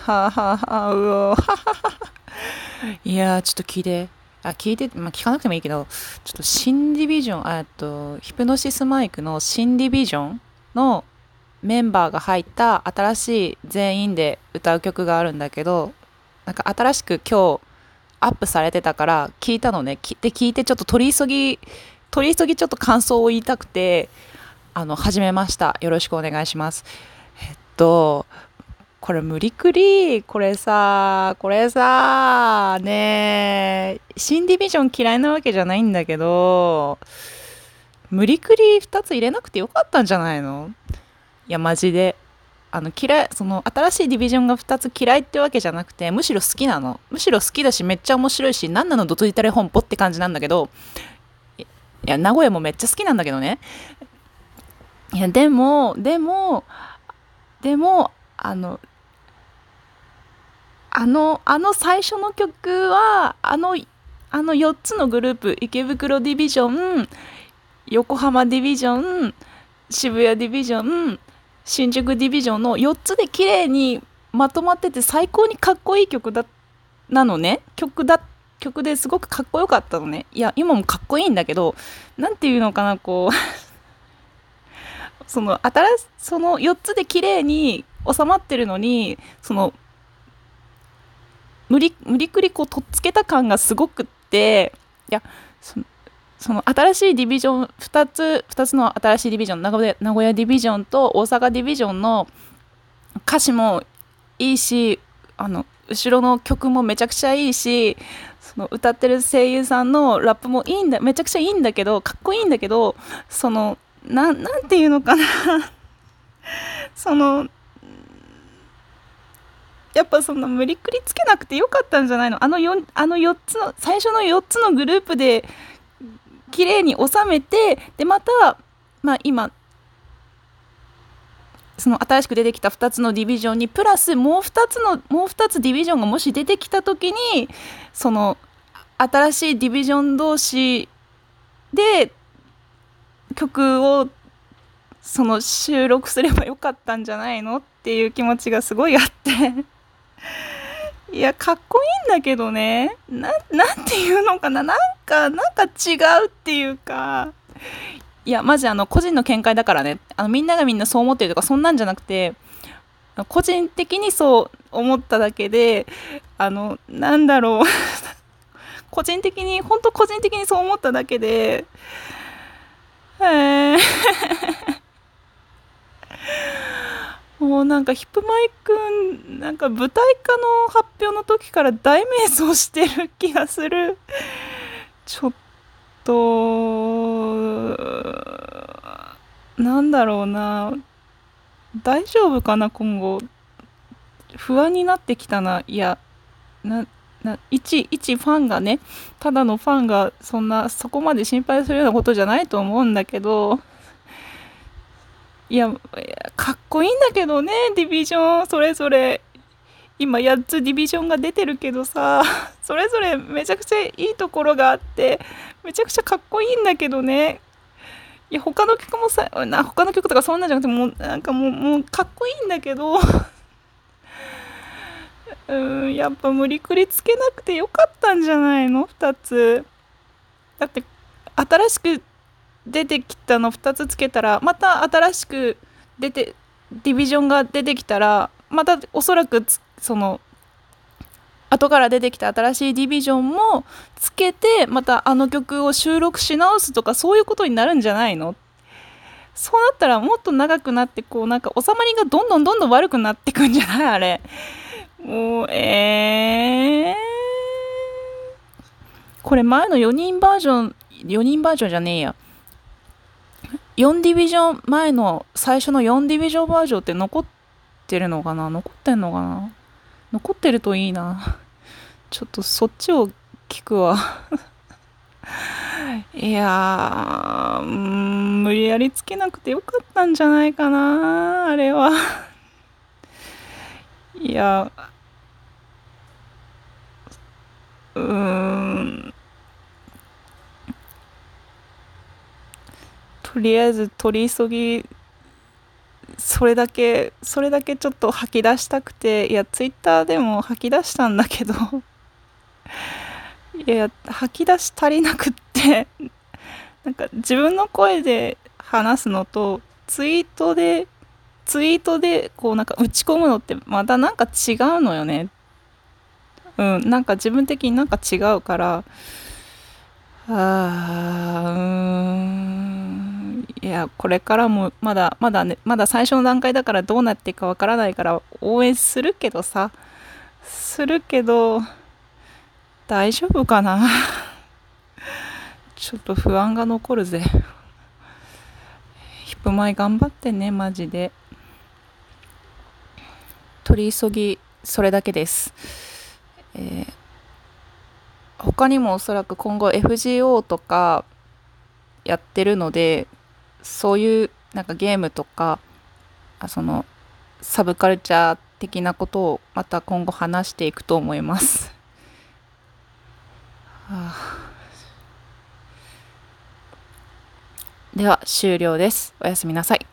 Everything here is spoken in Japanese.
はあ、はあはあ、うおはははいやー、ちょっと聞いて。あ、聞いて、まあ、聞かなくてもいいけど、ちょっと新ディビジョン、あと、ヒプノシスマイクの新ディビジョンのメンバーが入った新しい全員で歌う曲があるんだけど、なんか新しく今日アップされてたから聞いたのね。で、聞いてちょっと取り急ぎ、取り急ぎちょっと感想を言いたくて、あの、始めました。よろしくお願いします。えっと、これ無理くり、これさ、これさ、ねえ新ディビジョン嫌いなわけじゃないんだけど、無理くり2つ入れなくてよかったんじゃないの？いや、マジで。あの、嫌い、その、新しいディビジョンが2つ嫌いってわけじゃなくて、むしろ好きなの。むしろ好きだし、めっちゃ面白いし、何なのドトイタレ本舗って感じなんだけど、いや、名古屋もめっちゃ好きなんだけどね。いや、でも、でも、でも、あの、あの、あの最初の曲は、あの、あの4つのグループ、池袋ディビジョン、横浜ディビジョン、渋谷ディビジョン、新宿ディビジョンの4つで綺麗にまとまってて最高にかっこいい曲だなのね。曲だ曲ですごくかっこよかったのね。いや今もかっこいいんだけど何て言うのかなこう その新しその4つで綺麗に収まってるのにその無理無理くりこうとっつけた感がすごくっていやその新しいディビジョン2つ2つの新しいディビジョン名古屋ディビジョンと大阪ディビジョンの歌詞もいいしあの後ろの曲もめちゃくちゃいいしその歌ってる声優さんのラップもいいんだめちゃくちゃいいんだけどかっこいいんだけどそのななんていうのかな。そのやっぱそんな無理くりつけなくてよかったんじゃないの？あの 4, あの4つの最初の4つのグループで綺麗に収めてでまた、まあ、今その新しく出てきた2つのディビジョンにプラスもう2つのもう2つディビジョンがもし出てきた時にその新しいディビジョン同士で曲をその収録すればよかったんじゃないの？っていう気持ちがすごいあって。いや、かっこいいんだけどね。な、なんていうのかな。なんか、なんか違うっていうか。いや、マジあの、個人の見解だからね。あの、みんながみんなそう思ってるとか、そんなんじゃなくて、個人的にそう思っただけで、あの、なんだろう。個人的に、本当個人的にそう思っただけで、へー。もうなんかヒップマイくんなんか舞台化の発表の時から大迷走してる気がする。ちょっとなんだろうな。大丈夫かな今後。不安になってきたな。いやなな一一ファンがねただのファンがそんなそこまで心配するようなことじゃないと思うんだけど。いや、かっこいいんだけどね、ディビジョン、それぞれ。今8つディビジョンが出てるけどさ、それぞれめちゃくちゃいいところがあって、めちゃくちゃかっこいいんだけどね。いや、他の曲もさ、な他の曲とかそんなんじゃなくて、もう、なんかもう、もうかっこいいんだけど、うん、やっぱ無理くりつけなくてよかったんじゃないの ?2 つ。だって、新しく出てきたの2つつけたらまた新しく出てディビジョンが出てきたらまたおそらくその後から出てきた新しいディビジョンもつけてまたあの曲を収録し直すとかそういうことになるんじゃないの？そうなったらもっと長くなってこうなんか収まりがどんどんどんどん悪くなってくんじゃない？あれ。もうえー、これ前の4人バージョン4人バージョンじゃねえや。4ディビジョン前の最初の4ディビジョンバージョンって残ってるのかな？残ってんのかな？残ってるといいな。ちょっとそっちを聞くわ。いやー無理やりつけなくてよかったんじゃないかなあれは。いやうーんとりあえず取り急ぎそれだけそれだけちょっと吐き出したくていやツイッターでも吐き出したんだけどいや吐き出し足りなくってなんか自分の声で話すのとツイートでツイートでこうなんか打ち込むのってまたなんか違うのよね。うんなんか自分的になんか違うからあーうーん。いやこれからもまだまだねまだ最初の段階だからどうなっていくかわからないから応援するけどさ。するけど大丈夫かな？ちょっと不安が残るぜ。ヒップマイ頑張ってねマジで。取り急ぎそれだけです、えー他にもおそらく今後 FGO とかやってるのでそういうなんかゲームとかあそのサブカルチャー的なことをまた今後話していくと思います。はあでは終了です。おやすみなさい。